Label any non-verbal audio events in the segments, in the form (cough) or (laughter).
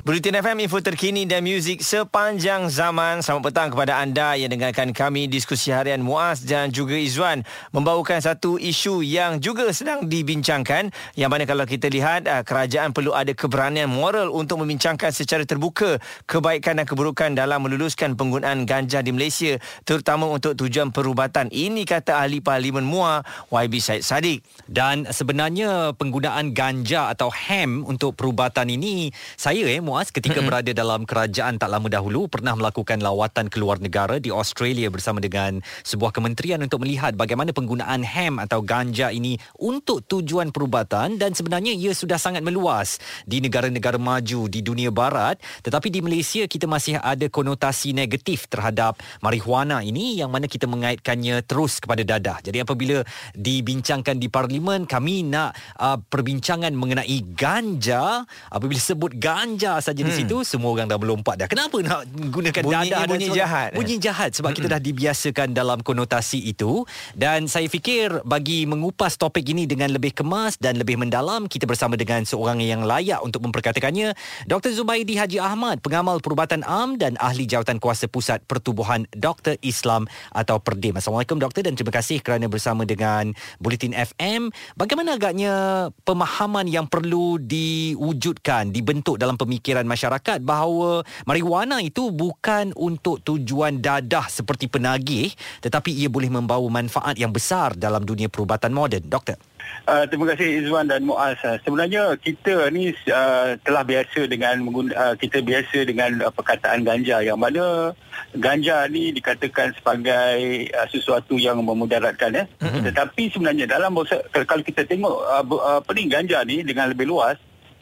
Bulletin FM info terkini dan muzik sepanjang zaman. Selamat petang kepada anda yang dengarkan kami diskusi harian Muaz dan juga Izwan membawakan satu isu yang juga sedang dibincangkan yang mana kalau kita lihat ah, kerajaan perlu ada keberanian moral untuk membincangkan secara terbuka kebaikan dan keburukan dalam meluluskan penggunaan ganja di Malaysia terutama untuk tujuan perubatan. Ini kata ahli parlimen MUA YB Said Sadiq. Dan sebenarnya penggunaan ganja atau ham untuk perubatan ini saya eh Muaz ketika mm-hmm. berada dalam kerajaan tak lama dahulu pernah melakukan lawatan ke luar negara di Australia bersama dengan sebuah kementerian untuk melihat bagaimana penggunaan ham atau ganja ini untuk tujuan perubatan dan sebenarnya ia sudah sangat meluas di negara-negara maju di dunia barat tetapi di Malaysia kita masih ada konotasi negatif terhadap marihuana ini yang mana kita mengaitkannya terus kepada dadah. Jadi apabila dibincangkan di parlimen kami nak uh, perbincangan mengenai ganja apabila sebut ganja saja hmm. di situ semua orang dah melompat dah. Kenapa nak gunakan bunyi, dadah bunyi dan jahat. Bunyi jahat sebab kita dah dibiasakan dalam konotasi itu dan saya fikir bagi mengupas topik ini dengan lebih kemas dan lebih mendalam kita bersama dengan seorang yang layak untuk memperkatakannya Dr Zubaidi Haji Ahmad pengamal perubatan am dan ahli jawatan kuasa pusat pertubuhan Dr Islam atau Perdim. Assalamualaikum doktor dan terima kasih kerana bersama dengan Bulletin FM. Bagaimana agaknya pemahaman yang perlu diwujudkan, dibentuk dalam pemikiran masyarakat bahawa marijuana itu bukan untuk tujuan dadah seperti penagih tetapi ia boleh membawa manfaat yang besar dalam dunia perubatan moden. Doktor. Uh, terima kasih Izwan dan Muaz. Uh, sebenarnya kita ni uh, telah biasa dengan mengguna, uh, kita biasa dengan uh, perkataan ganja yang mana ganja ni dikatakan sebagai uh, sesuatu yang memudaratkan ya. Mm-hmm. Tetapi sebenarnya dalam bahasa, kalau kita tengok uh, apa ni ganja ni dengan lebih luas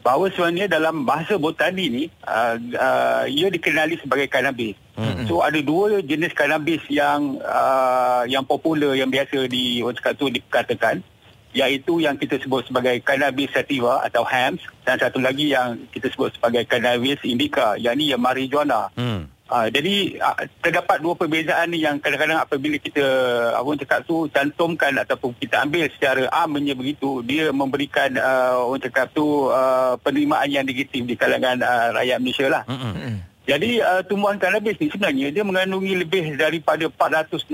bahawa sebenarnya dalam bahasa botani ni uh, uh, ia dikenali sebagai cannabis. Mm-hmm. So ada dua jenis cannabis yang uh, yang popular yang biasa di orang cakap tu dikatakan iaitu yang kita sebut sebagai cannabis sativa atau hams dan satu lagi yang kita sebut sebagai cannabis indica yang ni yang marijuana. Hmm. Uh, jadi uh, terdapat dua perbezaan ni yang kadang-kadang apabila kita orang cakap tu cantumkan ataupun kita ambil secara amnya begitu dia memberikan uh, orang cakap tu uh, penerimaan yang negatif di kalangan uh, rakyat Malaysia lah. Hmm. Jadi uh, tumbuhan cannabis ni sebenarnya dia mengandungi lebih daripada 460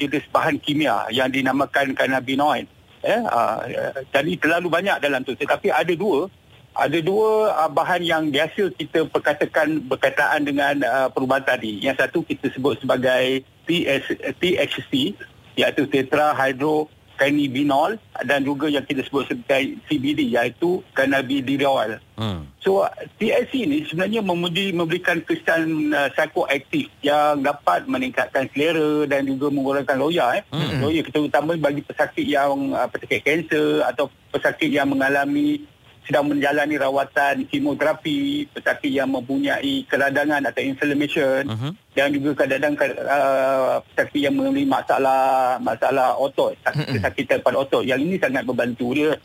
jenis bahan kimia yang dinamakan cannabinoid eh uh, jadi terlalu banyak dalam tu tetapi ada dua ada dua uh, bahan yang biasa kita perkatakan berkaitan dengan uh, perubatan ni yang satu kita sebut sebagai TS, THC iaitu tetrahydro cannabinol dan juga yang kita sebut sebagai CBD iaitu cannabidiol. Hmm. So THC ni sebenarnya memberi, memberikan kesan uh, psikoaktif yang dapat meningkatkan selera dan juga mengurangkan loya eh. Hmm. Loya kita utama bagi pesakit yang uh, pesakit kanser atau pesakit yang mengalami sedang menjalani rawatan kemoterapi, pesakit yang mempunyai keradangan atau inflammation uh-huh. dan juga kadang-kadang uh, pesakit yang mengalami masalah masalah otot, kesakitan pada otot. Yang ini sangat membantu dia.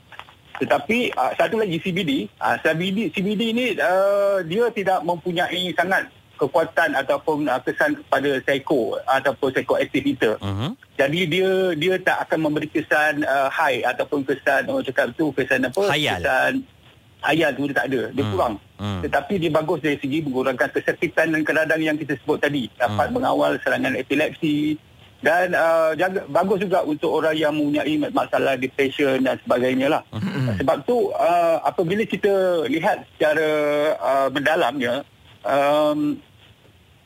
Tetapi uh, satu lagi CBD, uh, CBD CBD ini uh, dia tidak mempunyai sangat kekuatan ataupun uh, kesan kepada psycho ataupun psychoactive kita. Uh-huh. Jadi dia dia tak akan memberi kesan uh, high ataupun kesan orang cakap tu kesan apa? Hayal. Kesan hayal tu dia tak ada. Dia hmm. kurang. Hmm. Tetapi dia bagus dari segi mengurangkan kesakitan dan keradang yang kita sebut tadi. Dapat hmm. mengawal serangan epilepsi dan uh, jaga, bagus juga untuk orang yang mempunyai masalah depression dan sebagainya lah. Hmm. Sebab tu uh, apabila kita lihat secara uh, mendalamnya um,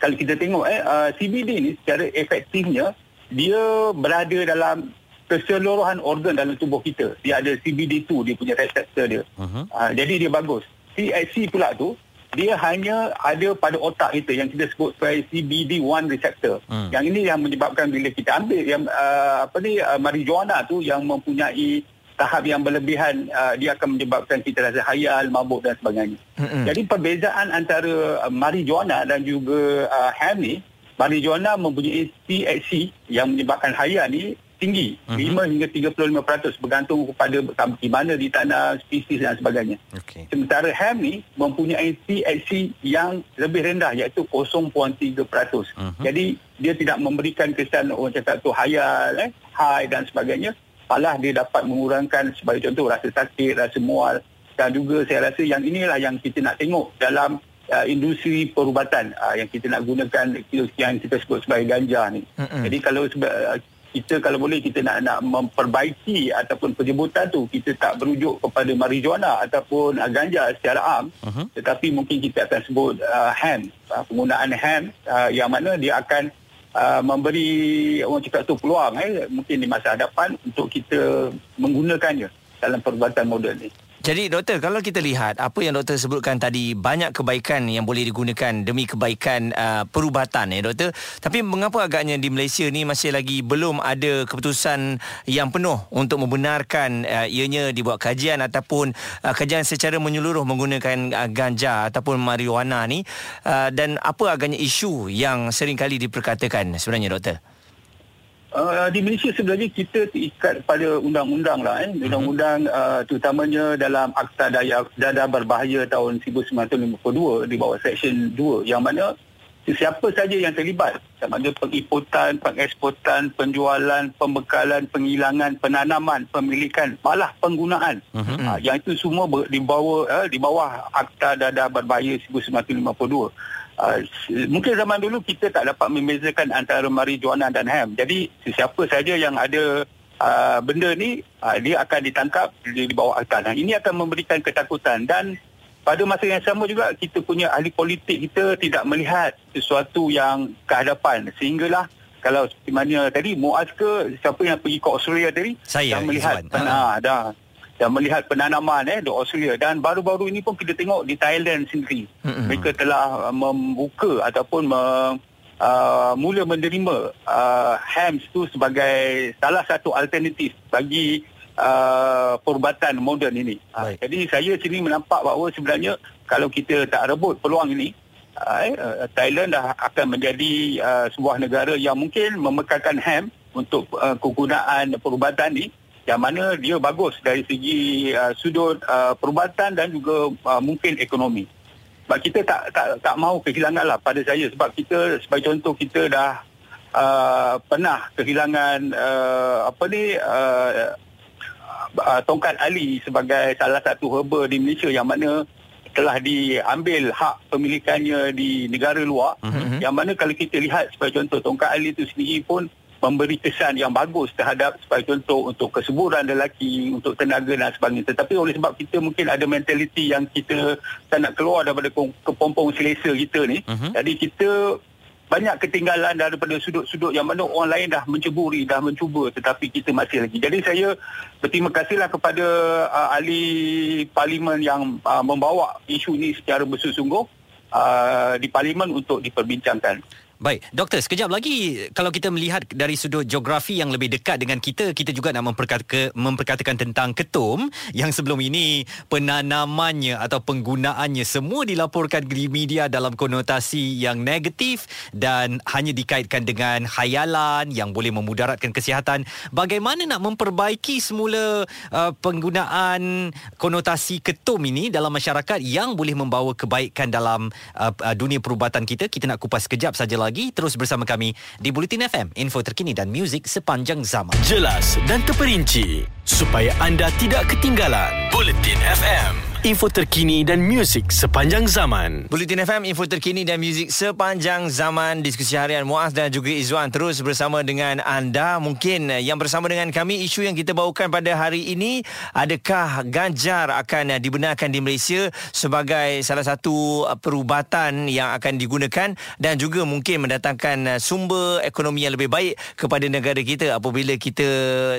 kalau kita tengok eh uh, CBD ni secara efektifnya dia berada dalam keseluruhan organ dalam tubuh kita. Dia ada CBD2 dia punya reseptor dia. Uh-huh. Uh, jadi dia bagus. THC pula tu dia hanya ada pada otak kita yang kita sebut sebagai CBD1 receptor. Uh-huh. Yang ini yang menyebabkan bila kita ambil yang uh, apa ni uh, marijuana tu yang mempunyai tahap yang berlebihan uh, dia akan menyebabkan kita rasa hayal, mabuk dan sebagainya. Mm-hmm. Jadi perbezaan antara uh, marijuana dan juga uh, ham ni, marijuana mempunyai THC yang menyebabkan hayal ni, tinggi uh-huh. 5 hingga 35% bergantung kepada di mana di tanah spesies dan sebagainya. Okey. Sementara ham ni mempunyai THC yang lebih rendah iaitu 0.3%. Uh-huh. Jadi dia tidak memberikan kesan orang cakap tu hayal eh high dan sebagainya. Malah dia dapat mengurangkan sebagai contoh rasa sakit, rasa mual dan juga saya rasa yang inilah yang kita nak tengok dalam uh, industri perubatan uh, yang kita nak gunakan yang kita sebut sebagai ganja ni. Mm-hmm. Jadi kalau uh, kita kalau boleh kita nak nak memperbaiki ataupun penyebutan tu kita tak berujuk kepada marijuana ataupun uh, ganja secara am uh-huh. tetapi mungkin kita akan sebut uh, hemp uh, penggunaan hemp uh, yang mana dia akan uh, memberi orang cakap tu peluang eh mungkin di masa hadapan untuk kita menggunakannya dalam perubatan moden ni. Jadi doktor kalau kita lihat apa yang doktor sebutkan tadi banyak kebaikan yang boleh digunakan demi kebaikan uh, perubatan ya doktor. Tapi mengapa agaknya di Malaysia ni masih lagi belum ada keputusan yang penuh untuk membenarkan uh, ianya dibuat kajian ataupun uh, kajian secara menyeluruh menggunakan uh, ganja ataupun marijuana ni? Uh, dan apa agaknya isu yang sering kali diperkatakan sebenarnya doktor Uh, di Malaysia sebenarnya kita terikat pada undang-undang lah eh. Mhm. Undang-undang uh, terutamanya dalam Akta Daya Dada Berbahaya tahun 1952 di bawah Seksyen 2 yang mana sesiapa saja yang terlibat sama ada pengiputan, pengeksportan, penjualan, pembekalan, penghilangan, penanaman, pemilikan, malah penggunaan. Uh-huh. Uh, yang itu semua ber, di bawah uh, di bawah Akta Dada Berbahaya 1952. Uh, mungkin zaman dulu kita tak dapat membezakan antara marijuana dan ham. Jadi sesiapa saja yang ada uh, benda ni uh, dia akan ditangkap di, di bawah akta. Ini akan memberikan ketakutan. Dan pada masa yang sama juga kita punya ahli politik kita tidak melihat sesuatu yang kehadapan sehinggalah kalau seperti mana tadi Muaz ke siapa yang pergi ke Australia tadi saya melihat. Tanah dah dan melihat penanaman eh di Australia dan baru-baru ini pun kita tengok di Thailand sendiri mm-hmm. mereka telah uh, membuka ataupun me, uh, mula menerima uh, hams tu sebagai salah satu alternatif bagi uh, perubatan moden ini. Uh, jadi saya sini menampak bahawa sebenarnya kalau kita tak rebut peluang ini uh, uh, Thailand dah akan menjadi uh, sebuah negara yang mungkin memekalkan ham untuk uh, kegunaan perubatan ini yang mana dia bagus dari segi uh, sudut uh, perubatan dan juga uh, mungkin ekonomi. Sebab kita tak tak tak mahu kehilangan lah pada saya sebab kita sebagai contoh kita dah uh, pernah kehilangan uh, apa ni uh, uh, tongkat ali sebagai salah satu herba di Malaysia yang mana telah diambil hak pemilikannya di negara luar uh-huh. yang mana kalau kita lihat sebagai contoh tongkat ali itu sendiri pun memberi kesan yang bagus terhadap sebagai contoh untuk kesuburan lelaki, untuk tenaga dan sebagainya. Tetapi oleh sebab kita mungkin ada mentaliti yang kita tak nak keluar daripada kepompong selesa kita ni. Uh-huh. Jadi kita banyak ketinggalan daripada sudut-sudut yang mana orang lain dah menceburi, dah mencuba tetapi kita masih lagi. Jadi saya berterima kasihlah kepada uh, ahli parlimen yang uh, membawa isu ini secara bersungguh uh, di parlimen untuk diperbincangkan. Baik, doktor, sekejap lagi kalau kita melihat dari sudut geografi yang lebih dekat dengan kita, kita juga nak memperkata, memperkatakan tentang ketum yang sebelum ini penanamannya atau penggunaannya semua dilaporkan di media dalam konotasi yang negatif dan hanya dikaitkan dengan khayalan yang boleh memudaratkan kesihatan. Bagaimana nak memperbaiki semula uh, penggunaan konotasi ketum ini dalam masyarakat yang boleh membawa kebaikan dalam uh, uh, dunia perubatan kita? Kita nak kupas sekejap saja lagi lagi terus bersama kami di Bulletin FM info terkini dan muzik sepanjang zaman. Jelas dan terperinci supaya anda tidak ketinggalan Bulletin FM info terkini dan muzik sepanjang zaman. Bulletin FM, info terkini dan muzik sepanjang zaman. Diskusi harian Muaz dan juga Izwan terus bersama dengan anda. Mungkin yang bersama dengan kami, isu yang kita bawakan pada hari ini, adakah ganjar akan dibenarkan di Malaysia sebagai salah satu perubatan yang akan digunakan dan juga mungkin mendatangkan sumber ekonomi yang lebih baik kepada negara kita apabila kita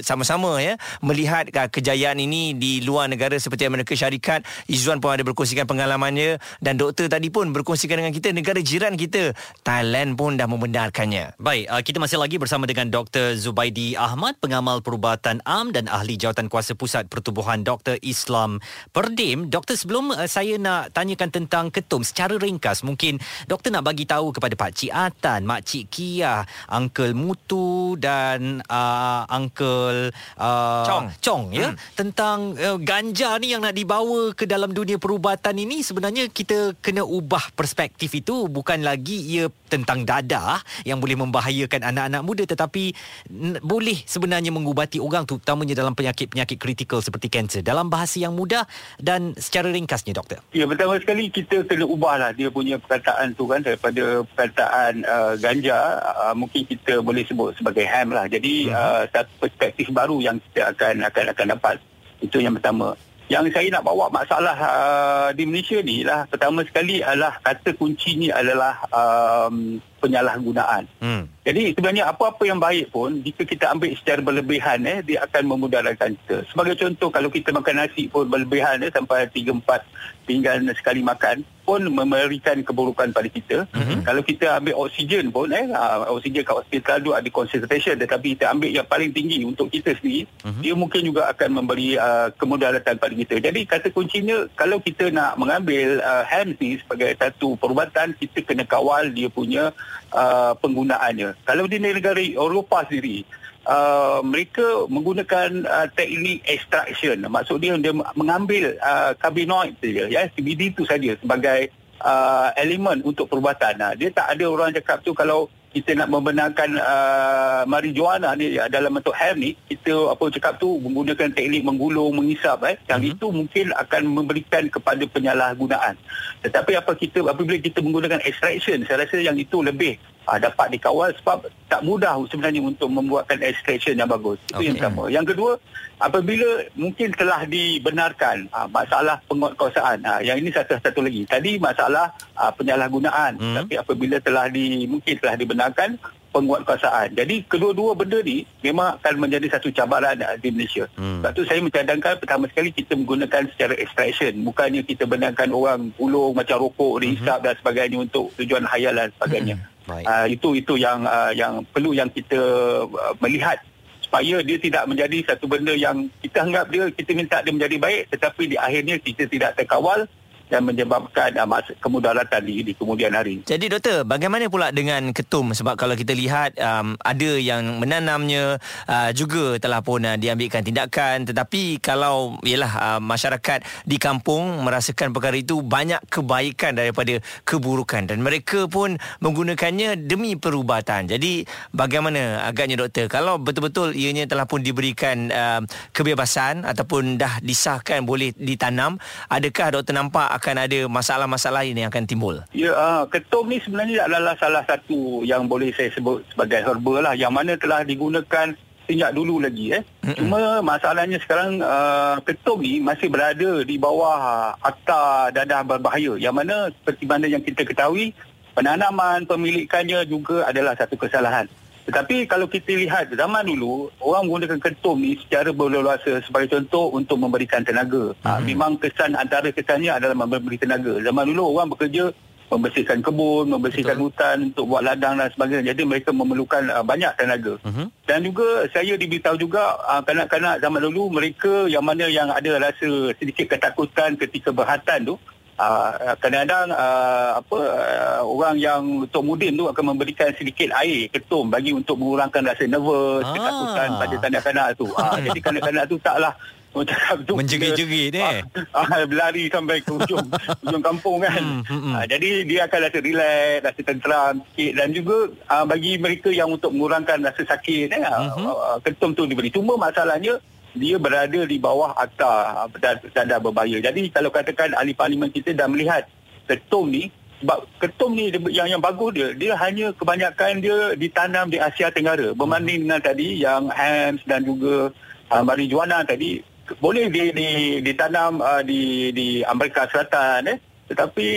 sama-sama ya melihat kejayaan ini di luar negara seperti Amerika Syarikat Izzuan pun ada berkongsikan pengalamannya dan doktor tadi pun berkongsikan dengan kita negara jiran kita Thailand pun dah membenarkannya. Baik, uh, kita masih lagi bersama dengan Dr. Zubaidi Ahmad, pengamal perubatan am dan ahli jawatan kuasa pusat pertubuhan Dr. Islam Perdim. Doktor, sebelum uh, saya nak tanyakan tentang ketum secara ringkas, mungkin doktor nak bagi tahu kepada Pak Cik Atan, Mak Cik Kia, Uncle Mutu dan uh, Uncle uh, Chong. Chong ya hmm. tentang uh, ganja ni yang nak dibawa ke dalam dunia perubatan ini sebenarnya kita kena ubah perspektif itu bukan lagi ia tentang dadah yang boleh membahayakan anak-anak muda tetapi n- boleh sebenarnya mengubati orang terutamanya dalam penyakit-penyakit kritikal seperti kanser dalam bahasa yang mudah dan secara ringkasnya doktor. Ya pertama sekali kita kena ubahlah dia punya perkataan tu kan daripada perkataan uh, ganja uh, mungkin kita boleh sebut sebagai ham lah. Jadi uh-huh. uh, satu perspektif baru yang kita akan akan akan dapat. Itu yang pertama. Yang saya nak bawa masalah uh, di Malaysia ni lah pertama sekali adalah kata kunci ni adalah um, penyalahgunaan. Hmm. Jadi sebenarnya apa-apa yang baik pun jika kita ambil secara berlebihan eh dia akan memudaratkan kita. Sebagai contoh kalau kita makan nasi pun berlebihan eh sampai 3 4 pinggan sekali makan pun memberikan keburukan pada kita. Mm-hmm. Kalau kita ambil oksigen pun eh uh, oksigen kat hospital tu ada concentration tetapi kita ambil yang paling tinggi untuk kita sendiri, mm-hmm. dia mungkin juga akan memberi uh, kemudaratan pada kita. Jadi kata kuncinya kalau kita nak mengambil uh, HAMS ni sebagai satu perubatan kita kena kawal dia punya uh, penggunaannya. Kalau di negara Eropah sendiri Uh, mereka menggunakan uh, teknik extraction maksud dia mengambil uh, cannabinoid saja ya CBD itu saja sebagai uh, elemen untuk perubatan nah, dia tak ada orang cakap tu kalau kita nak membenarkan uh, marijuana ni dalam bentuk hemp ni kita apa cakap tu menggunakan teknik menggulung mengisap eh yang mm-hmm. itu mungkin akan memberikan kepada penyalahgunaan tetapi apa kita apabila kita menggunakan extraction saya rasa yang itu lebih uh, dapat dikawal sebab tak mudah sebenarnya untuk membuatkan extraction yang bagus. Itu okay. yang pertama. Yang kedua, apabila mungkin telah dibenarkan uh, masalah penguatkuasaan. Uh, yang ini satu-satu lagi. Tadi masalah uh, penyalahgunaan. Hmm. Tapi apabila telah di mungkin telah dibenarkan penguatkuasaan. Jadi kedua-dua benda ni memang akan menjadi satu cabaran uh, di Malaysia. Hmm. Sebab tu saya mencadangkan pertama sekali kita menggunakan secara extraction. Bukannya kita benarkan orang pulung macam rokok, dihisap hmm. dan sebagainya untuk tujuan hayalan dan sebagainya. Hmm. Uh, itu itu yang uh, yang perlu yang kita uh, melihat supaya dia tidak menjadi satu benda yang kita anggap dia kita minta dia menjadi baik tetapi di akhirnya kita tidak terkawal dan menyebabkan uh, kemudaratan di, di kemudian hari. Jadi doktor, bagaimana pula dengan ketum sebab kalau kita lihat um, ada yang menanamnya uh, juga telah pun uh, diambilkan tindakan tetapi kalau ialah uh, masyarakat di kampung merasakan perkara itu banyak kebaikan daripada keburukan dan mereka pun menggunakannya demi perubatan. Jadi bagaimana agaknya doktor kalau betul-betul ianya telah pun diberikan uh, kebebasan ataupun dah disahkan boleh ditanam adakah doktor nampak akan ada masalah-masalah ini yang akan timbul? Ya, uh, ketum ni sebenarnya adalah salah satu yang boleh saya sebut sebagai herba lah yang mana telah digunakan sejak dulu lagi eh. Mm-mm. Cuma masalahnya sekarang uh, ketum ni masih berada di bawah akta dadah berbahaya yang mana seperti mana yang kita ketahui penanaman pemilikannya juga adalah satu kesalahan. Tetapi kalau kita lihat zaman dulu orang menggunakan ketum ni secara berleluasa sebagai contoh untuk memberikan tenaga. Hmm. Ha, memang kesan antara kesannya adalah memberi tenaga. Zaman dulu orang bekerja membersihkan kebun, membersihkan Betul. hutan untuk buat ladang dan sebagainya. Jadi mereka memerlukan uh, banyak tenaga. Uh-huh. Dan juga saya diberitahu juga uh, kanak-kanak zaman dulu mereka yang mana yang ada rasa sedikit ketakutan ketika berhatan tu Uh, kadang-kadang uh, apa uh, orang yang Tok Mudin tu akan memberikan sedikit air ketum bagi untuk mengurangkan rasa nervous, ah. ketakutan pada kanak-kanak tu. Uh, (laughs) jadi kanak-kanak tu taklah cakap tu menjerit-jerit eh ah, ah, berlari sampai ke ujung (laughs) ujung kampung kan hmm, hmm, hmm. Ah, jadi dia akan rasa relax rasa tenteram sikit dan juga ah, bagi mereka yang untuk mengurangkan rasa sakit eh, hmm. ah, ketum tu diberi cuma masalahnya dia berada di bawah akta tanda berbahaya. Jadi kalau katakan ahli parlimen kita dah melihat ketum ni sebab ketum ni yang yang bagus dia dia hanya kebanyakan dia ditanam di Asia Tenggara berbanding dengan tadi yang hams dan juga uh, marijuana tadi boleh di, di, ditanam uh, di di Amerika Selatan eh tetapi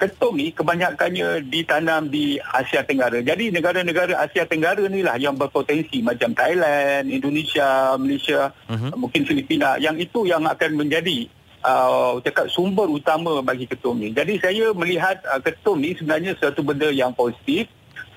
ketum ni kebanyakannya ditanam di Asia Tenggara. Jadi negara-negara Asia Tenggara ni lah yang berpotensi macam Thailand, Indonesia, Malaysia, uh-huh. mungkin Filipina. Yang itu yang akan menjadi uh, cakap sumber utama bagi ketum ni. Jadi saya melihat uh, ketum ni sebenarnya satu benda yang positif.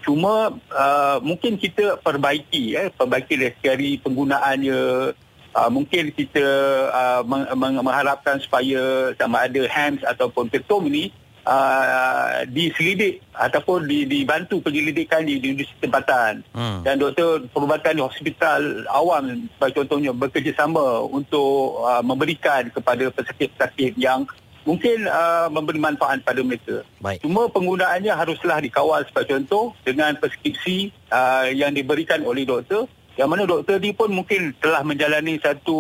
Cuma uh, mungkin kita perbaiki eh perbaiki dari penggunaannya uh, mungkin kita uh, meng- meng- mengharapkan supaya sama ada HAMS ataupun ketum ni uh, diselidik ataupun di, dibantu penyelidikan di, di industri tempatan hmm. dan doktor perubatan di hospital awam sebagai contohnya bekerjasama untuk uh, memberikan kepada pesakit-pesakit yang mungkin uh, memberi manfaat pada mereka. Baik. Cuma penggunaannya haruslah dikawal sebagai contoh dengan preskripsi uh, yang diberikan oleh doktor yang mana doktor ni pun mungkin telah menjalani satu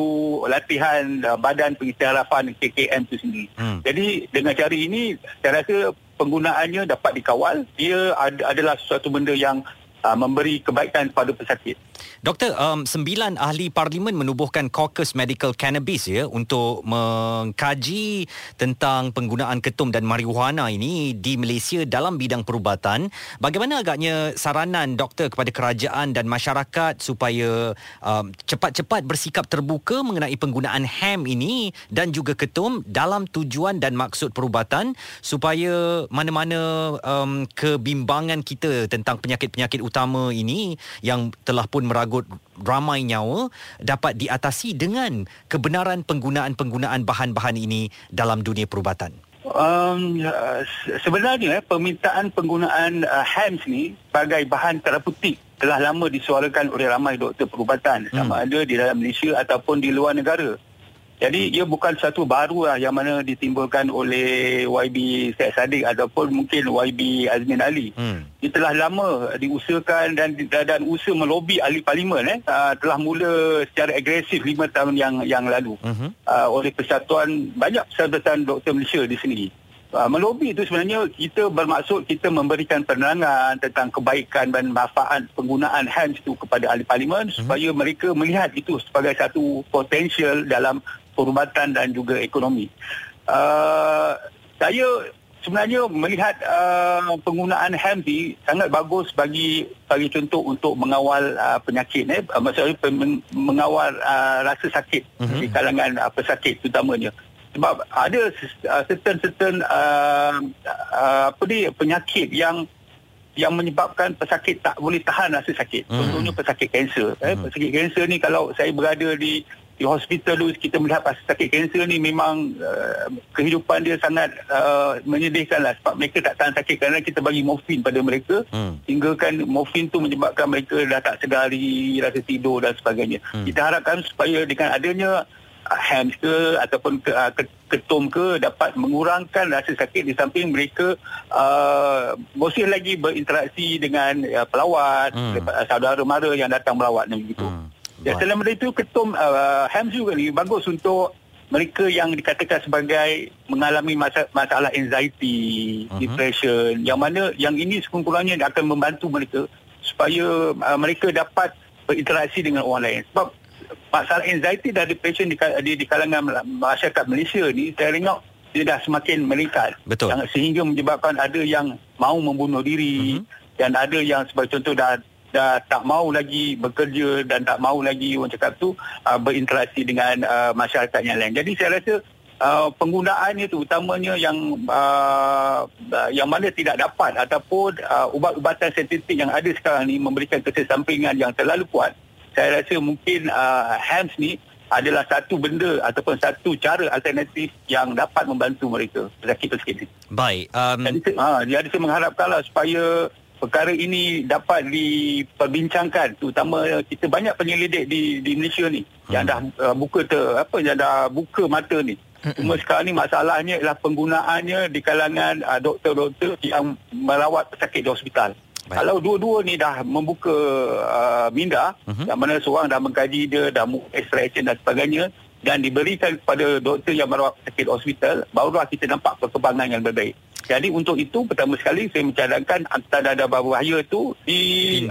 latihan uh, badan pengisi harapan KKM itu sendiri. Hmm. Jadi dengan cara ini saya rasa penggunaannya dapat dikawal. Dia ad- adalah sesuatu benda yang uh, memberi kebaikan kepada pesakit. Doktor, um, sembilan ahli parlimen menubuhkan caucus medical cannabis ya untuk mengkaji tentang penggunaan ketum dan marijuana ini di Malaysia dalam bidang perubatan. Bagaimana agaknya saranan doktor kepada kerajaan dan masyarakat supaya um, cepat-cepat bersikap terbuka mengenai penggunaan hemp ini dan juga ketum dalam tujuan dan maksud perubatan supaya mana-mana um, kebimbangan kita tentang penyakit-penyakit utama ini yang telah pun meragut ramai nyawa dapat diatasi dengan kebenaran penggunaan-penggunaan bahan-bahan ini dalam dunia perubatan? Um, ya, sebenarnya eh, permintaan penggunaan uh, HAMS ni sebagai bahan teraputik telah lama disuarakan oleh ramai doktor perubatan hmm. sama ada di dalam Malaysia ataupun di luar negara. Jadi ia bukan satu baru lah yang mana ditimbulkan oleh YB Syed Saddiq ataupun mungkin YB Azmin Ali. Hmm. Ia telah lama diusahakan dan dan usaha melobi ahli parlimen eh uh, telah mula secara agresif lima tahun yang yang lalu uh-huh. uh, oleh persatuan banyak persatuan doktor Malaysia di sini. Uh, melobi itu sebenarnya kita bermaksud kita memberikan penerangan tentang kebaikan dan manfaat penggunaan hands itu kepada ahli parlimen uh-huh. supaya mereka melihat itu sebagai satu potensial dalam perubatan dan juga ekonomi. Uh, saya sebenarnya melihat uh, penggunaan ni sangat bagus bagi bagi contoh untuk mengawal uh, penyakit eh uh, maksudnya mengawal uh, rasa sakit uh-huh. di kalangan uh, pesakit terutamanya sebab ada uh, certain-certain uh, uh, apa ni penyakit yang yang menyebabkan pesakit tak boleh tahan rasa sakit. Hmm. Contohnya pesakit kanser. Eh, hmm. pesakit kanser ni kalau saya berada di di hospital dulu kita melihat pasal sakit kanser ni memang uh, kehidupan dia sangat uh, menyedihkan lah sebab mereka tak tahan sakit kerana kita bagi morfin pada mereka hmm. hingga kan morfin tu menyebabkan mereka dah tak sedari rasa tidur dan sebagainya hmm. kita harapkan supaya dengan adanya uh, HAMS ke ataupun ke, uh, ketum ke dapat mengurangkan rasa sakit di samping mereka uh, masih lagi berinteraksi dengan uh, pelawat hmm. saudara mara yang datang melawat dan begitu hmm. Ya, selain daripada itu, ketum uh, HAMS juga ni bagus untuk mereka yang dikatakan sebagai mengalami masalah, masalah anxiety, uh-huh. depression, yang mana yang ini sekurang-kurangnya akan membantu mereka supaya uh, mereka dapat berinteraksi dengan orang lain. Sebab masalah anxiety dan depression di, di, di kalangan masyarakat Malaysia ni, saya tengok dia dah semakin meningkat. Betul. Yang, sehingga menyebabkan ada yang mahu membunuh diri uh-huh. dan ada yang sebagai contoh dah dah tak mau lagi bekerja dan tak mau lagi orang cakap tu uh, berinteraksi dengan uh, masyarakat yang lain. Jadi saya rasa uh, penggunaan itu utamanya yang uh, yang mana tidak dapat ataupun uh, ubat-ubatan sentetik yang ada sekarang ni memberikan kesesampingan yang terlalu kuat. Saya rasa mungkin uh, HAMS ni adalah satu benda ataupun satu cara alternatif yang dapat membantu mereka pesakit-pesakit ini. Baik. Um... Jadi, ha, jadi saya mengharapkanlah supaya perkara ini dapat diperbincangkan terutama kita banyak penyelidik di di Malaysia ni hmm. yang dah uh, buka ter, apa yang dah buka mata ni cuma sekarang ni masalahnya ialah penggunaannya di kalangan uh, doktor-doktor yang merawat pesakit di hospital Baik. Kalau dua-dua ni dah membuka uh, minda uh-huh. yang mana seorang dah mengkaji dia dah extraction dan sebagainya dan diberikan kepada doktor yang merawat pesakit hospital barulah kita nampak perkembangan yang lebih baik. Jadi untuk itu pertama sekali saya mencadangkan tanda-tanda berbahaya itu di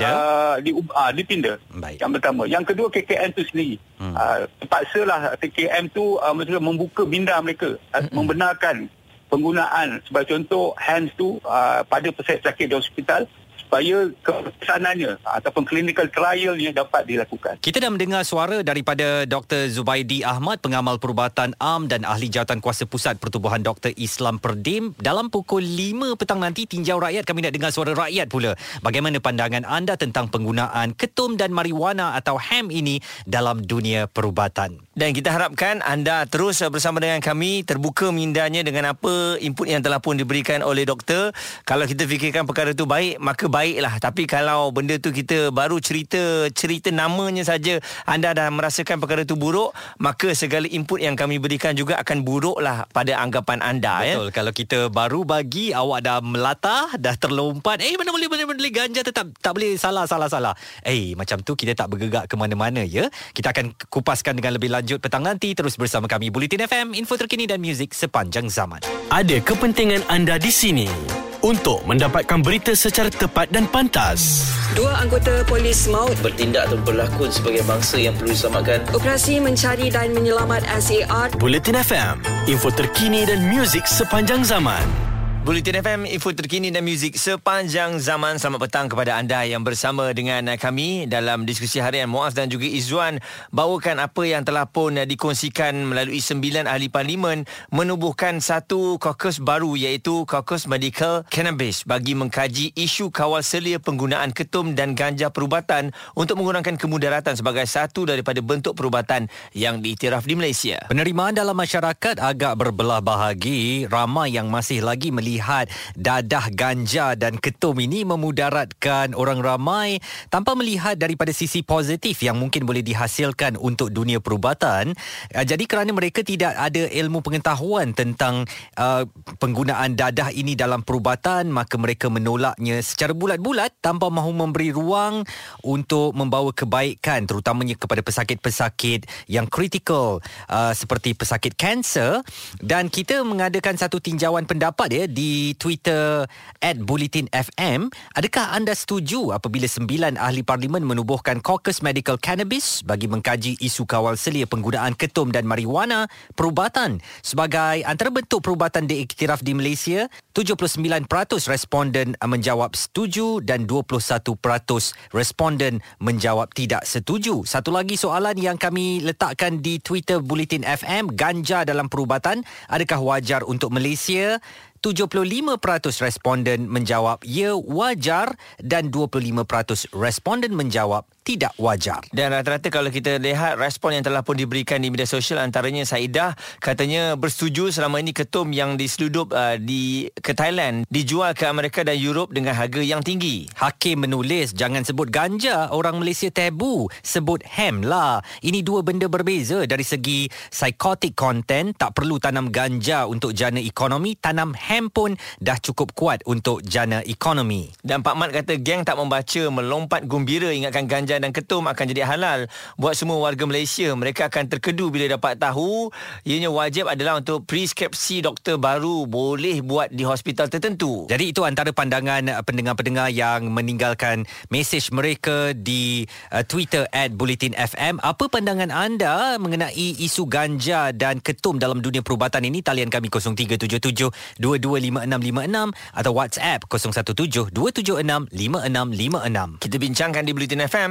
uh, di uh, dipinda. Baik. Yang pertama, yang kedua KKM itu sendiri. Hmm. Uh, terpaksalah KKM itu uh, membuka minda mereka uh, hmm. membenarkan penggunaan sebagai contoh hands tu uh, pada pesakit-pesakit di hospital supaya kesanannya ataupun clinical trialnya dapat dilakukan. Kita dah mendengar suara daripada Dr. Zubaidi Ahmad, pengamal perubatan AM dan ahli jawatan kuasa pusat pertubuhan Dr. Islam Perdim. Dalam pukul 5 petang nanti, tinjau rakyat, kami nak dengar suara rakyat pula. Bagaimana pandangan anda tentang penggunaan ketum dan marijuana atau ham ini dalam dunia perubatan? Dan kita harapkan anda terus bersama dengan kami terbuka mindanya dengan apa input yang telah pun diberikan oleh doktor. Kalau kita fikirkan perkara itu baik, maka baiklah. Tapi kalau benda tu kita baru cerita cerita namanya saja anda dah merasakan perkara itu buruk, maka segala input yang kami berikan juga akan buruklah pada anggapan anda Betul. ya. Kalau kita baru bagi awak dah melatah, dah terlompat, eh mana boleh mana boleh ganja tetap tak boleh salah salah salah. Eh macam tu kita tak bergerak ke mana-mana ya. Kita akan kupaskan dengan lebih lanjut petang nanti terus bersama kami Bulletin FM, info terkini dan muzik sepanjang zaman. Ada kepentingan anda di sini untuk mendapatkan berita secara tepat dan pantas. Dua anggota polis maut bertindak atau berlakon sebagai bangsa yang perlu diselamatkan. operasi mencari dan menyelamat SAR Bulletin FM, info terkini dan muzik sepanjang zaman. Bulletin FM, info terkini dan muzik sepanjang zaman. Selamat petang kepada anda yang bersama dengan kami dalam diskusi harian Muaz dan juga Izzuan. Bawakan apa yang telah pun dikongsikan melalui sembilan ahli parlimen menubuhkan satu kokus baru iaitu kokus medical cannabis bagi mengkaji isu kawal selia penggunaan ketum dan ganja perubatan untuk mengurangkan kemudaratan sebagai satu daripada bentuk perubatan yang diiktiraf di Malaysia. Penerimaan dalam masyarakat agak berbelah bahagi. Ramai yang masih lagi melihat dadah ganja dan ketum ini memudaratkan orang ramai tanpa melihat daripada sisi positif yang mungkin boleh dihasilkan untuk dunia perubatan. Uh, Jadi kerana mereka tidak ada ilmu pengetahuan tentang uh, penggunaan dadah ini dalam perubatan, maka mereka menolaknya secara bulat-bulat tanpa mahu memberi ruang untuk membawa kebaikan terutamanya kepada pesakit-pesakit yang kritikal uh, seperti pesakit kanser dan kita mengadakan satu tinjauan pendapat ya di Twitter @bulletinfm adakah anda setuju apabila sembilan ahli parlimen menubuhkan caucus medical cannabis bagi mengkaji isu kawal selia penggunaan ketum dan marijuana perubatan sebagai antara bentuk perubatan diiktiraf di Malaysia? 79% responden menjawab setuju dan 21% responden menjawab tidak setuju. Satu lagi soalan yang kami letakkan di Twitter Bulletin FM ganja dalam perubatan adakah wajar untuk Malaysia 75% responden menjawab ya wajar dan 25% responden menjawab tidak wajar. Dan rata-rata kalau kita lihat respon yang telah pun diberikan di media sosial antaranya Saidah katanya bersetuju selama ini ketum yang diseludup uh, di ke Thailand dijual ke Amerika dan Europe dengan harga yang tinggi. Hakim menulis jangan sebut ganja orang Malaysia tabu sebut ham lah. Ini dua benda berbeza dari segi psychotic content tak perlu tanam ganja untuk jana ekonomi tanam ham pun dah cukup kuat untuk jana ekonomi. Dan Pak Mat kata geng tak membaca melompat gembira ingatkan ganja dan ketum akan jadi halal buat semua warga Malaysia. Mereka akan terkedu bila dapat tahu ianya wajib adalah untuk preskripsi doktor baru boleh buat di hospital tertentu. Jadi itu antara pandangan uh, pendengar-pendengar yang meninggalkan mesej mereka di uh, Twitter at Bulletin FM. Apa pandangan anda mengenai isu ganja dan ketum dalam dunia perubatan ini? Talian kami 0377 225656 atau WhatsApp 017 276 5656. Kita bincangkan di Bulletin FM,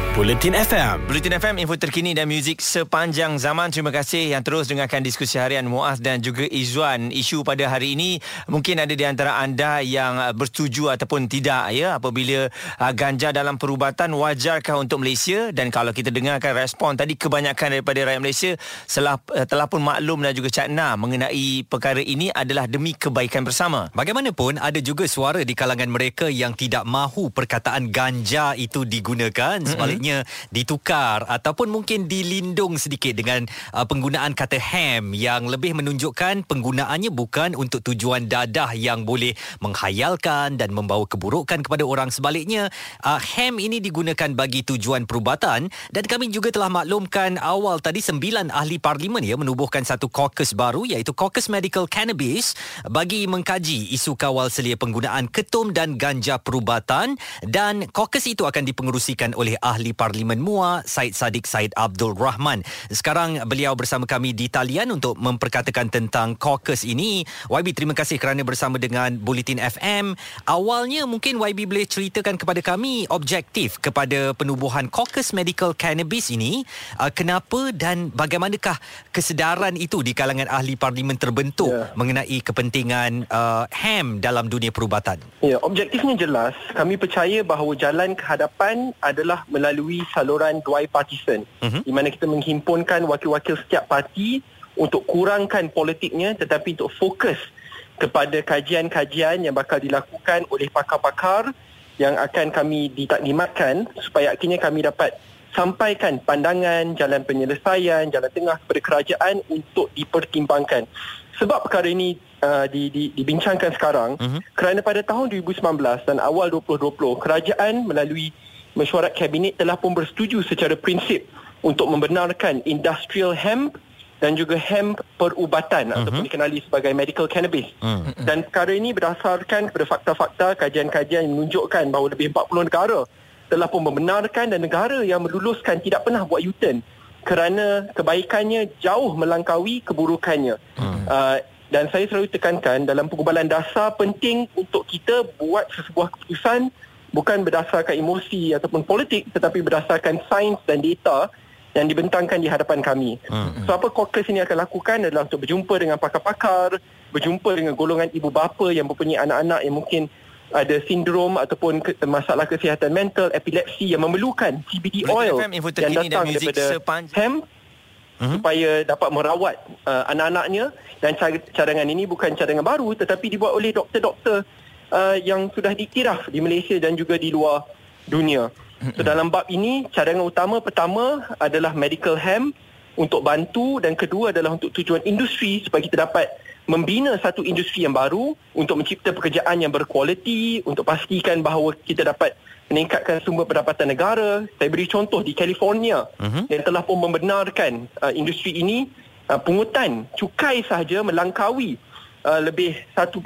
Bulletin FM. Bulletin FM, info terkini dan muzik sepanjang zaman. Terima kasih yang terus dengarkan diskusi harian Muaz dan juga Izzuan. Isu pada hari ini mungkin ada di antara anda yang uh, bersetuju ataupun tidak ya apabila uh, ganja dalam perubatan wajarkah untuk Malaysia dan kalau kita dengarkan respon tadi kebanyakan daripada rakyat Malaysia telah, uh, telah pun maklum dan juga cakna mengenai perkara ini adalah demi kebaikan bersama. Bagaimanapun ada juga suara di kalangan mereka yang tidak mahu perkataan ganja itu digunakan mm-hmm. Ditukar ataupun mungkin dilindung sedikit dengan uh, penggunaan kata ham yang lebih menunjukkan penggunaannya bukan untuk tujuan dadah yang boleh menghayalkan dan membawa keburukan kepada orang. Sebaliknya uh, ham ini digunakan bagi tujuan perubatan dan kami juga telah maklumkan awal tadi sembilan ahli parlimen ya menubuhkan satu caucus baru iaitu caucus medical cannabis bagi mengkaji isu kawal selia penggunaan ketum dan ganja perubatan dan caucus itu akan dipengerusikan oleh ahli Ahli Parlimen MUA Said Sadiq Said Abdul Rahman. Sekarang beliau bersama kami di talian untuk memperkatakan tentang caucus ini. YB terima kasih kerana bersama dengan Bulletin FM. Awalnya mungkin YB boleh ceritakan kepada kami objektif kepada penubuhan caucus medical cannabis ini. Uh, kenapa dan bagaimanakah kesedaran itu di kalangan ahli parlimen terbentuk yeah. mengenai kepentingan uh, HAM dalam dunia perubatan? Ya, objektifnya jelas. Kami percaya bahawa jalan ke hadapan adalah melalui saluran dua partisan uh-huh. di mana kita menghimpunkan wakil-wakil setiap parti untuk kurangkan politiknya tetapi untuk fokus kepada kajian-kajian yang bakal dilakukan oleh pakar-pakar yang akan kami ditakdimatkan supaya akhirnya kami dapat sampaikan pandangan, jalan penyelesaian, jalan tengah kepada kerajaan untuk dipertimbangkan. Sebab perkara ini uh, di, di, dibincangkan sekarang uh-huh. kerana pada tahun 2019 dan awal 2020 kerajaan melalui mesyuarat kabinet telah pun bersetuju secara prinsip untuk membenarkan industrial hemp dan juga hemp perubatan uh-huh. ataupun dikenali sebagai medical cannabis. Uh-huh. Dan perkara ini berdasarkan kepada fakta-fakta kajian-kajian yang menunjukkan bahawa lebih 40 negara telah pun membenarkan dan negara yang meluluskan tidak pernah buat U-turn kerana kebaikannya jauh melangkaui keburukannya. Hmm. Uh, dan saya selalu tekankan dalam pengubalan dasar penting untuk kita buat sesebuah keputusan bukan berdasarkan emosi ataupun politik tetapi berdasarkan sains dan data yang dibentangkan di hadapan kami. Hmm. So apa caucus ini akan lakukan adalah untuk berjumpa dengan pakar-pakar, berjumpa dengan golongan ibu bapa yang mempunyai anak-anak yang mungkin ada sindrom ataupun ke, masalah kesihatan mental, epilepsi yang memerlukan CBD oil yang datang daripada hemp uh-huh. supaya dapat merawat uh, anak-anaknya dan cadangan ini bukan cadangan baru tetapi dibuat oleh doktor-doktor uh, yang sudah dikiraf di Malaysia dan juga di luar dunia. So dalam bab ini cadangan utama pertama adalah medical hemp untuk bantu dan kedua adalah untuk tujuan industri supaya kita dapat membina satu industri yang baru untuk mencipta pekerjaan yang berkualiti untuk pastikan bahawa kita dapat meningkatkan sumber pendapatan negara. Saya beri contoh di California uh-huh. yang telah pun membenarkan uh, industri ini uh, pungutan cukai sahaja melangkaui uh, lebih 1.2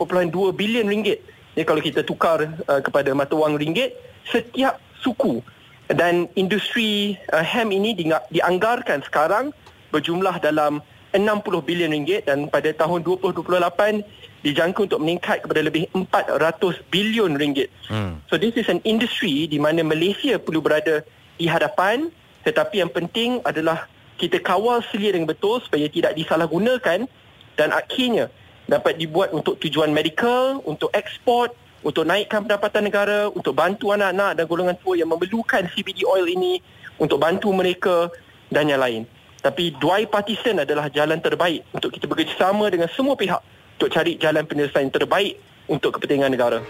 bilion ringgit. Ya, kalau kita tukar uh, kepada mata wang ringgit setiap suku dan industri uh, ham ini di, dianggarkan sekarang berjumlah dalam 60 bilion ringgit dan pada tahun 2028 dijangka untuk meningkat kepada lebih 400 bilion ringgit. Hmm. So this is an industry di mana Malaysia perlu berada di hadapan tetapi yang penting adalah kita kawal selia dengan betul supaya tidak disalahgunakan dan akhirnya dapat dibuat untuk tujuan medical, untuk ekspor, untuk naikkan pendapatan negara, untuk bantu anak-anak dan golongan tua yang memerlukan CBD oil ini, untuk bantu mereka dan yang lain. Tapi dua partisan adalah jalan terbaik untuk kita bekerjasama dengan semua pihak untuk cari jalan penyelesaian terbaik untuk kepentingan negara.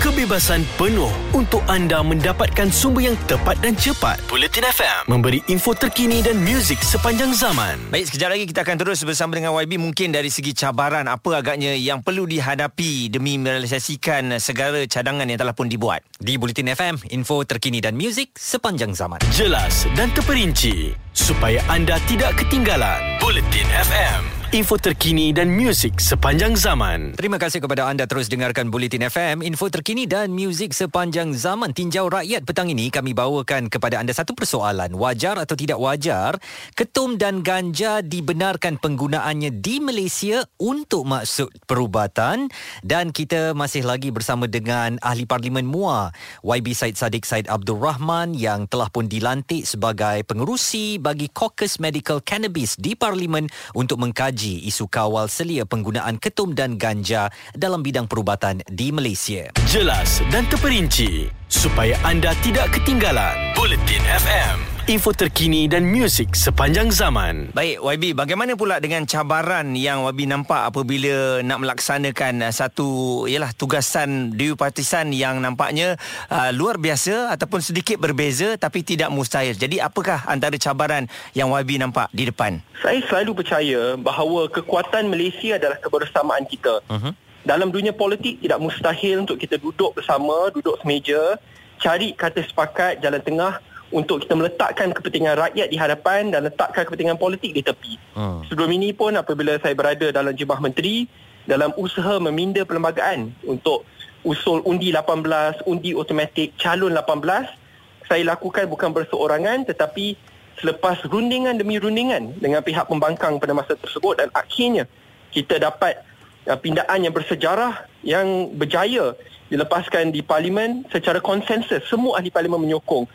Kebebasan penuh untuk anda mendapatkan sumber yang tepat dan cepat. Bulletin FM memberi info terkini dan muzik sepanjang zaman. Baik, sekejap lagi kita akan terus bersama dengan YB mungkin dari segi cabaran apa agaknya yang perlu dihadapi demi merealisasikan segala cadangan yang telah pun dibuat. Di Bulletin FM, info terkini dan muzik sepanjang zaman. Jelas dan terperinci supaya anda tidak ketinggalan. Bulletin FM info terkini dan muzik sepanjang zaman. Terima kasih kepada anda terus dengarkan Bulletin FM, info terkini dan muzik sepanjang zaman. Tinjau rakyat petang ini kami bawakan kepada anda satu persoalan. Wajar atau tidak wajar ketum dan ganja dibenarkan penggunaannya di Malaysia untuk maksud perubatan dan kita masih lagi bersama dengan ahli parlimen MUA YB Said Sadiq Said Abdul Rahman yang telah pun dilantik sebagai pengerusi bagi Caucus Medical Cannabis di parlimen untuk mengkaji mengkaji isu kawal selia penggunaan ketum dan ganja dalam bidang perubatan di Malaysia. Jelas dan terperinci supaya anda tidak ketinggalan. Bulletin FM info terkini dan muzik sepanjang zaman. Baik, YB, bagaimana pula dengan cabaran yang YB nampak apabila nak melaksanakan uh, satu ialah tugasan Dewan Partisan yang nampaknya uh, luar biasa ataupun sedikit berbeza tapi tidak mustahil. Jadi apakah antara cabaran yang YB nampak di depan? Saya selalu percaya bahawa kekuatan Malaysia adalah kebersamaan kita. Uh-huh. Dalam dunia politik tidak mustahil untuk kita duduk bersama, duduk semeja, cari kata sepakat jalan tengah untuk kita meletakkan kepentingan rakyat di hadapan dan letakkan kepentingan politik di tepi. Hmm. Sebelum ini pun apabila saya berada dalam jemaah menteri dalam usaha meminda perlembagaan untuk usul undi 18, undi automatik calon 18, saya lakukan bukan berseorangan tetapi selepas rundingan demi rundingan dengan pihak pembangkang pada masa tersebut dan akhirnya kita dapat uh, pindaan yang bersejarah yang berjaya dilepaskan di parlimen secara konsensus semua ahli parlimen menyokong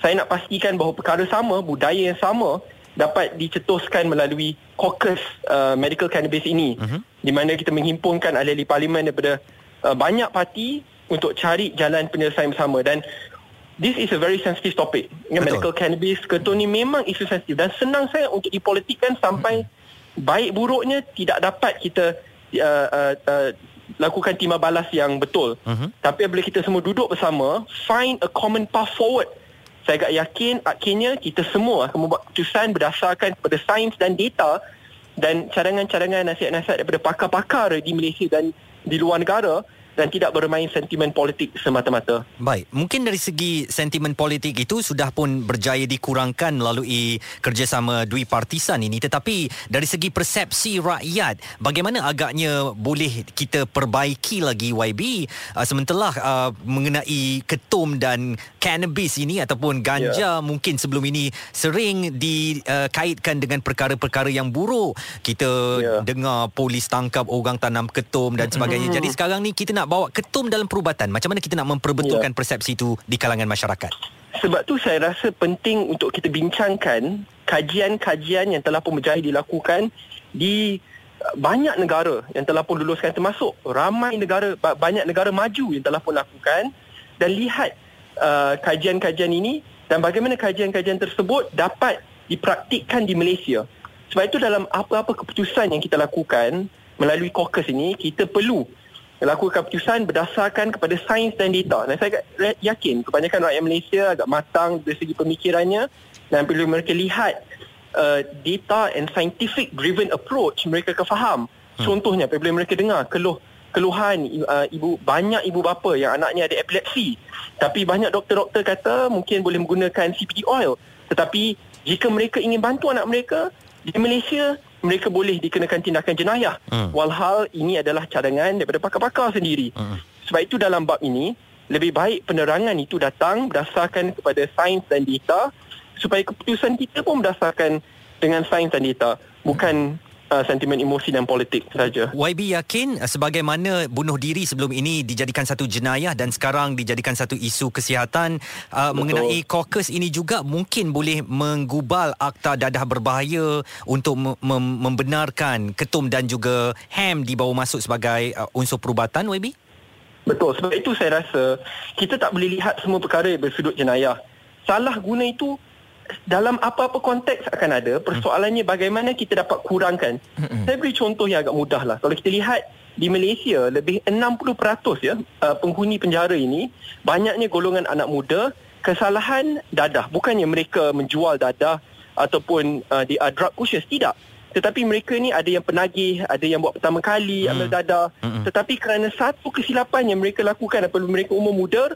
saya nak pastikan bahawa perkara sama budaya yang sama dapat dicetuskan melalui caucus uh, medical cannabis ini uh-huh. di mana kita menghimpunkan ahli-ahli parlimen daripada uh, banyak parti untuk cari jalan penyelesaian bersama dan this is a very sensitive topic. Ya, medical cannabis ketua ni memang isu sensitif dan senang saya untuk dipolitikkan sampai hmm. baik buruknya tidak dapat kita uh, uh, uh, lakukan timah balas yang betul. Uh-huh. Tapi bila kita semua duduk bersama, find a common path forward. Saya agak yakin akhirnya kita semua akan membuat keputusan berdasarkan pada sains dan data dan cadangan-cadangan nasihat-nasihat daripada pakar-pakar di Malaysia dan di luar negara dan tidak bermain sentimen politik semata-mata. Baik, mungkin dari segi sentimen politik itu sudah pun berjaya dikurangkan melalui kerjasama dui partisan ini tetapi dari segi persepsi rakyat bagaimana agaknya boleh kita perbaiki lagi YB uh, sementara uh, mengenai ketum dan cannabis ini ataupun ganja yeah. mungkin sebelum ini sering dikaitkan uh, dengan perkara-perkara yang buruk. Kita yeah. dengar polis tangkap orang tanam ketum dan sebagainya. Mm-hmm. Jadi sekarang ni kita nak bawa ketum dalam perubatan macam mana kita nak memperbetulkan ya. persepsi itu di kalangan masyarakat sebab tu saya rasa penting untuk kita bincangkan kajian-kajian yang telah pun berjaya dilakukan di uh, banyak negara yang telah pun luluskan termasuk ramai negara banyak negara maju yang telah pun lakukan dan lihat uh, kajian-kajian ini dan bagaimana kajian-kajian tersebut dapat dipraktikkan di Malaysia. Sebab itu dalam apa-apa keputusan yang kita lakukan melalui caucus ini kita perlu lakukan keputusan berdasarkan kepada sains dan data. Dan saya yakin kebanyakan rakyat Malaysia agak matang dari segi pemikirannya dan bila mereka lihat uh, data and scientific driven approach mereka akan faham. Hmm. Contohnya apabila mereka dengar keluh keluhan uh, ibu banyak ibu bapa yang anaknya ada epilepsi tapi banyak doktor-doktor kata mungkin boleh menggunakan CBD oil tetapi jika mereka ingin bantu anak mereka di Malaysia mereka boleh dikenakan tindakan jenayah. Hmm. Walhal ini adalah cadangan daripada pakar-pakar sendiri. Hmm. Sebab itu dalam bab ini, lebih baik penerangan itu datang berdasarkan kepada sains dan data supaya keputusan kita pun berdasarkan dengan sains dan data. Bukan uh, sentimen emosi dan politik saja. YB yakin uh, sebagaimana bunuh diri sebelum ini dijadikan satu jenayah dan sekarang dijadikan satu isu kesihatan uh, mengenai caucus ini juga mungkin boleh menggubal akta dadah berbahaya untuk mem- membenarkan ketum dan juga HAM dibawa masuk sebagai uh, unsur perubatan YB? Betul. Sebab itu saya rasa kita tak boleh lihat semua perkara bersudut jenayah. Salah guna itu dalam apa-apa konteks akan ada persoalannya bagaimana kita dapat kurangkan. Saya beri contoh yang agak mudah lah. Kalau kita lihat di Malaysia lebih 60% ya uh, penghuni penjara ini banyaknya golongan anak muda kesalahan dadah. Bukannya mereka menjual dadah ataupun uh, di uh, drug pushes tidak. Tetapi mereka ni ada yang penagih ada yang buat pertama kali mm. ambil dadah. Mm-hmm. tetapi kerana satu kesilapan yang mereka lakukan apabila mereka umur muda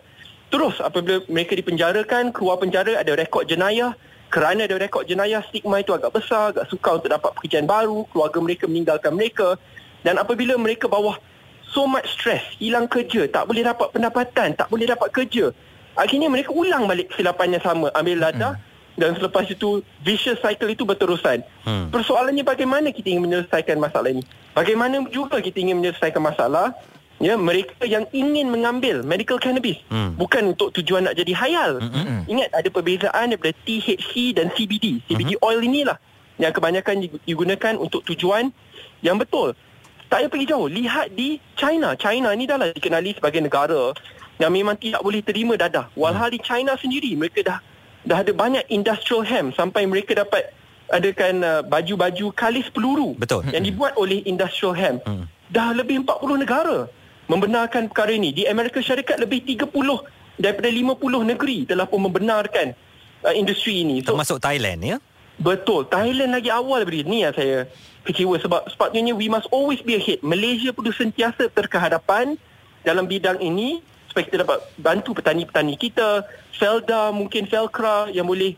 Terus apabila mereka dipenjarakan, keluar penjara ada rekod jenayah. Kerana ada rekod jenayah, stigma itu agak besar, agak sukar untuk dapat pekerjaan baru, keluarga mereka meninggalkan mereka. Dan apabila mereka bawah so much stress, hilang kerja, tak boleh dapat pendapatan, tak boleh dapat kerja. Akhirnya mereka ulang balik kesilapan yang sama, ambil ladah. Hmm. Dan selepas itu, vicious cycle itu berterusan. Hmm. Persoalannya bagaimana kita ingin menyelesaikan masalah ini? Bagaimana juga kita ingin menyelesaikan masalah ya mereka yang ingin mengambil medical cannabis hmm. bukan untuk tujuan nak jadi hayal hmm. ingat ada perbezaan daripada THC dan CBD CBD hmm. oil inilah yang kebanyakan digunakan untuk tujuan yang betul tak payah pergi jauh lihat di China China ni dah lah dikenali sebagai negara yang memang tidak boleh terima dadah walhal hmm. di China sendiri mereka dah dah ada banyak industrial hemp sampai mereka dapat adakan uh, baju-baju kalis peluru betul yang dibuat oleh industrial hemp hmm. dah lebih 40 negara membenarkan perkara ini. Di Amerika Syarikat lebih 30 daripada 50 negeri telah pun membenarkan uh, industri ini. So, Termasuk Thailand ya? Betul. Thailand lagi awal daripada ini yang saya kecewa sebab sepatutnya we must always be ahead. Malaysia perlu sentiasa terkehadapan dalam bidang ini supaya kita dapat bantu petani-petani kita, Felda mungkin Felcra yang boleh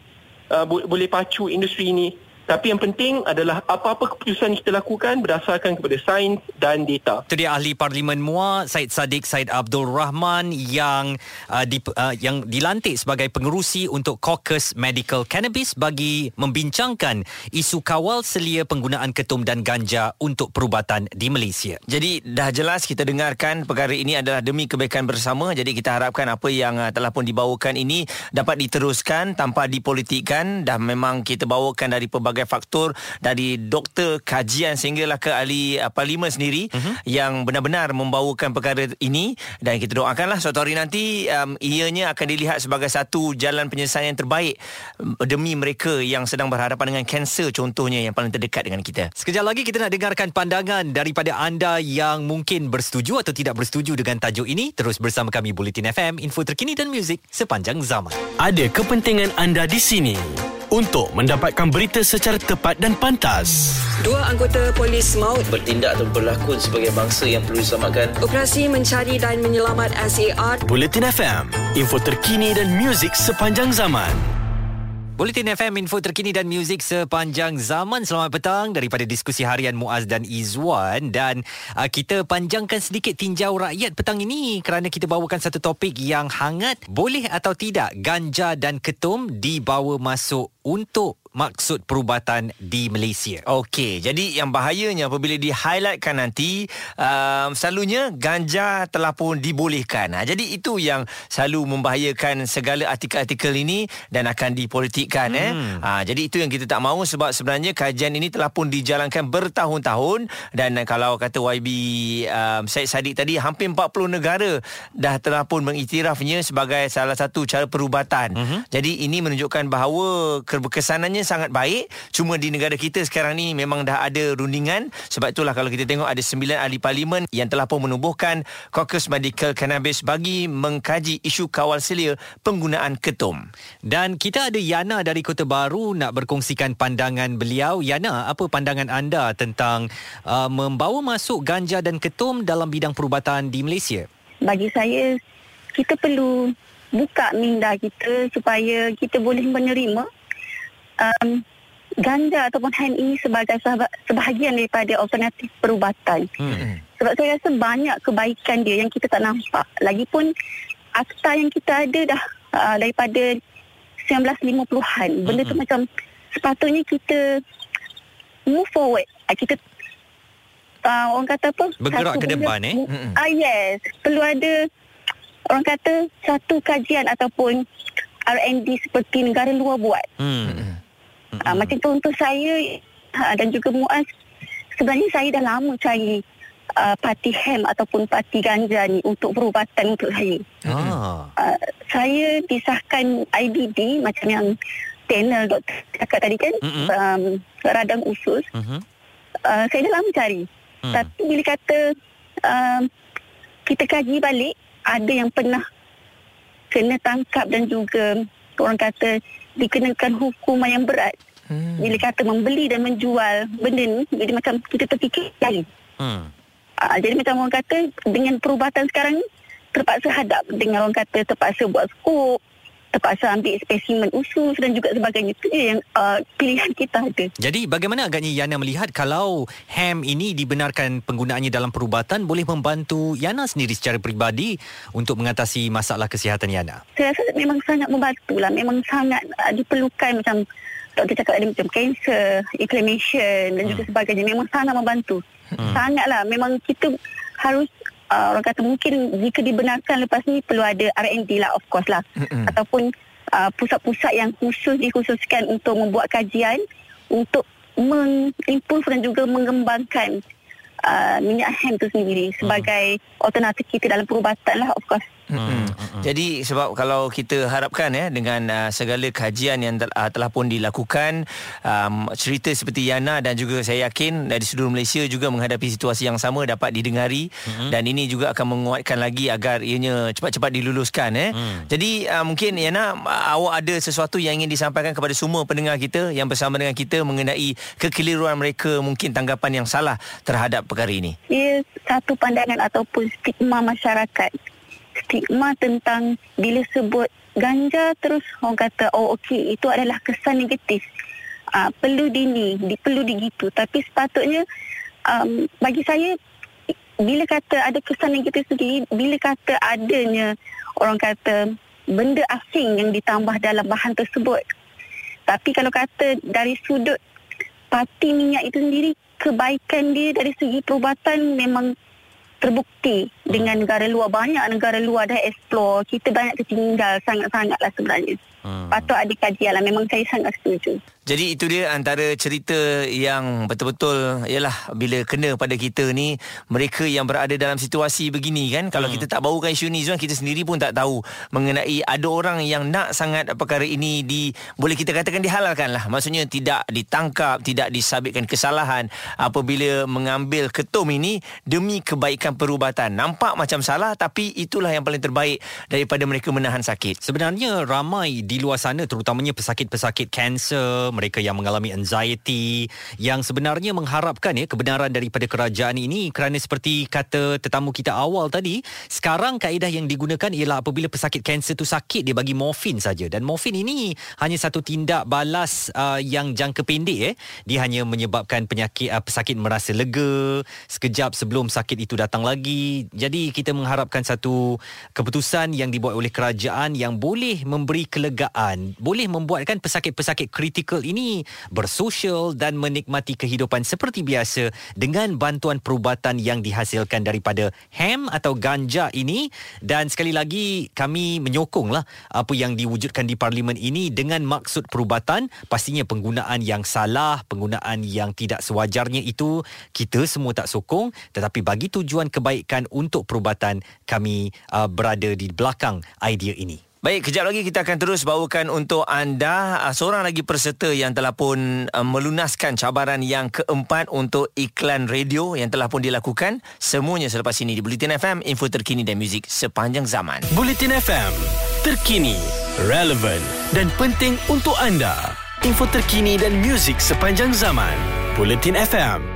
uh, bo- boleh pacu industri ini Tapi yang penting adalah apa-apa keputusan yang kita lakukan berdasarkan kepada sains dan data. Itu dia ahli Parlimen MUA Said Sadiq Said Abdul Rahman yang uh, di, uh, yang dilantik sebagai pengerusi untuk Caucus Medical Cannabis bagi membincangkan isu kawal selia penggunaan ketum dan ganja untuk perubatan di Malaysia. Jadi dah jelas kita dengarkan perkara ini adalah demi kebaikan bersama. Jadi kita harapkan apa yang uh, telah pun dibawakan ini dapat diteruskan tanpa dipolitikkan dan memang kita bawakan dari pelbagai faktor dari doktor kajian sehinggalah ke ahli uh, parlimen sendiri uh-huh. yang benar-benar membawakan perkara ini dan kita doakanlah suatu hari nanti um, ianya akan dilihat sebagai satu jalan penyelesaian yang terbaik demi mereka yang sedang berhadapan dengan kanser contohnya yang paling terdekat dengan kita. Sekejap lagi kita nak dengarkan pandangan daripada anda yang mungkin bersetuju atau tidak bersetuju dengan tajuk ini. Terus bersama kami Bulletin FM, info terkini dan muzik sepanjang zaman. Ada kepentingan anda di sini untuk mendapatkan berita secara tepat dan pantas. Dua anggota polis maut Bertindak atau berlakon sebagai bangsa yang perlu diselamatkan. operasi mencari dan menyelamat SAR Bulletin FM, info terkini dan muzik sepanjang zaman. Bulletin FM, info terkini dan muzik sepanjang zaman. Selamat petang daripada diskusi harian Muaz dan Izwan. Dan uh, kita panjangkan sedikit tinjau rakyat petang ini kerana kita bawakan satu topik yang hangat. Boleh atau tidak ganja dan ketum dibawa masuk untuk maksud perubatan di Malaysia? Okey, jadi yang bahayanya apabila di-highlightkan nanti um, selalunya ganja telah pun dibolehkan. Ha, jadi itu yang selalu membahayakan segala artikel-artikel ini dan akan dipolitikkan eh. Hmm. Ha, jadi itu yang kita tak mahu sebab sebenarnya kajian ini telah pun dijalankan bertahun-tahun dan kalau kata YB um, Syed Saddiq tadi hampir 40 negara dah telah pun mengiktirafnya sebagai salah satu cara perubatan. Mhm. Jadi ini menunjukkan bahawa keberkesanannya sangat baik cuma di negara kita sekarang ni memang dah ada rundingan sebab itulah kalau kita tengok ada sembilan ahli parlimen yang telah pun menubuhkan Caucus Medical Cannabis bagi mengkaji isu kawal selia penggunaan ketum. Dan kita ada Yana dari Kota Baru nak berkongsikan pandangan beliau. Yana, apa pandangan anda tentang uh, membawa masuk ganja dan ketum dalam bidang perubatan di Malaysia? bagi saya kita perlu buka minda kita supaya kita boleh menerima um, ganja ataupun hand ini sebagai sebahagian daripada alternatif perubatan. Hmm. Sebab saya rasa banyak kebaikan dia yang kita tak nampak. Lagipun akta yang kita ada dah uh, daripada 1950-an. Benda tu Mm-mm. macam sepatutnya kita move forward. Uh, kita uh, orang kata apa? Bergerak ke depan, eh? Ah yes, perlu ada orang kata satu kajian ataupun R&D seperti negara luar buat. Hmm. Uh, macam contoh saya uh, dan juga Muaz, sebenarnya saya dah lama cari uh, parti HEM ataupun parti ganja ni untuk perubatan untuk saya. Ah. Uh, saya disahkan IBD macam yang panel doktor cakap tadi kan, Mm-mm. um, radang usus. Mhm. Uh, saya dah lama cari. Hmm. Tapi bila kata um, kita kaji balik, ada yang pernah kena tangkap dan juga orang kata dikenakan hukuman yang berat. Hmm. Bila kata membeli dan menjual benda ni, jadi macam kita terfikir lagi. Hmm. Uh, jadi macam orang kata dengan perubatan sekarang ni, terpaksa hadap dengan orang kata terpaksa buat skop, terpaksa ambil spesimen usus dan juga sebagainya. Itu je yang uh, pilihan kita ada. Jadi bagaimana agaknya Yana melihat kalau HEM ini dibenarkan penggunaannya dalam perubatan boleh membantu Yana sendiri secara peribadi untuk mengatasi masalah kesihatan Yana? saya rasa memang sangat membantu lah. Memang sangat uh, diperlukan macam doktor cakap tadi macam cancer, inflammation dan juga sebagainya. Memang sangat membantu. Hmm. Sangatlah. Memang kita harus uh, orang kata mungkin jika dibenarkan lepas ni perlu ada R&D lah of course lah. Mm-mm. Ataupun uh, pusat-pusat yang khusus dikhususkan untuk membuat kajian untuk mengimprove dan juga mengembangkan uh, minyak hemp tu sendiri sebagai alternatif kita dalam perubatan lah of course. Mm-mm. Jadi sebab kalau kita harapkan ya dengan uh, segala kajian yang tel- uh, telah pun dilakukan um, cerita seperti Yana dan juga saya yakin dari seluruh Malaysia juga menghadapi situasi yang sama dapat didengari mm-hmm. dan ini juga akan menguatkan lagi agar ianya cepat-cepat diluluskan eh. Mm. Jadi uh, mungkin Yana uh, awak ada sesuatu yang ingin disampaikan kepada semua pendengar kita yang bersama dengan kita mengenai kekeliruan mereka mungkin tanggapan yang salah terhadap perkara ini. Ia satu pandangan ataupun stigma masyarakat. Stigma tentang bila sebut ganja terus orang kata oh okey itu adalah kesan negatif. uh, perlu dini, di, perlu digitu. Tapi sepatutnya um, bagi saya bila kata ada kesan negatif sendiri, bila kata adanya orang kata benda asing yang ditambah dalam bahan tersebut. Tapi kalau kata dari sudut parti minyak itu sendiri, kebaikan dia dari segi perubatan memang terbukti dengan negara luar. Banyak negara luar dah explore. Kita banyak tertinggal sangat-sangatlah sebenarnya. Hmm. Patut ada kajian lah. Memang saya sangat setuju. Jadi itu dia antara cerita yang betul-betul ialah bila kena pada kita ni mereka yang berada dalam situasi begini kan kalau hmm. kita tak bawakan isu ni Zuan kita sendiri pun tak tahu mengenai ada orang yang nak sangat perkara ini di boleh kita katakan dihalalkan lah maksudnya tidak ditangkap tidak disabitkan kesalahan apabila mengambil ketum ini demi kebaikan perubatan nampak macam salah tapi itulah yang paling terbaik daripada mereka menahan sakit sebenarnya ramai di luar sana terutamanya pesakit-pesakit kanser mereka yang mengalami anxiety yang sebenarnya mengharapkan ya kebenaran daripada kerajaan ini. Kerana seperti kata tetamu kita awal tadi sekarang kaedah yang digunakan ialah apabila pesakit kanser tu sakit dia bagi morfin saja. Dan morfin ini hanya satu tindak balas uh, yang jangka pendek eh dia hanya menyebabkan penyakit uh, pesakit merasa lega sekejap sebelum sakit itu datang lagi. Jadi kita mengharapkan satu keputusan yang dibuat oleh kerajaan yang boleh memberi kelegaan boleh membuatkan pesakit-pesakit kritikal ini bersosial dan menikmati kehidupan seperti biasa dengan bantuan perubatan yang dihasilkan daripada hem atau ganja ini. Dan sekali lagi kami menyokonglah apa yang diwujudkan di parlimen ini dengan maksud perubatan. Pastinya penggunaan yang salah penggunaan yang tidak sewajarnya itu kita semua tak sokong. Tetapi bagi tujuan kebaikan untuk perubatan kami uh, berada di belakang idea ini Baik, kejap lagi kita akan terus bawakan untuk anda uh, seorang lagi peserta yang telah pun uh, melunaskan cabaran yang keempat untuk iklan radio yang telah pun dilakukan. Semuanya selepas ini di Bulletin FM, info terkini dan muzik sepanjang zaman. Bulletin FM, terkini, relevant dan penting untuk anda. Info terkini dan muzik sepanjang zaman. Bulletin FM.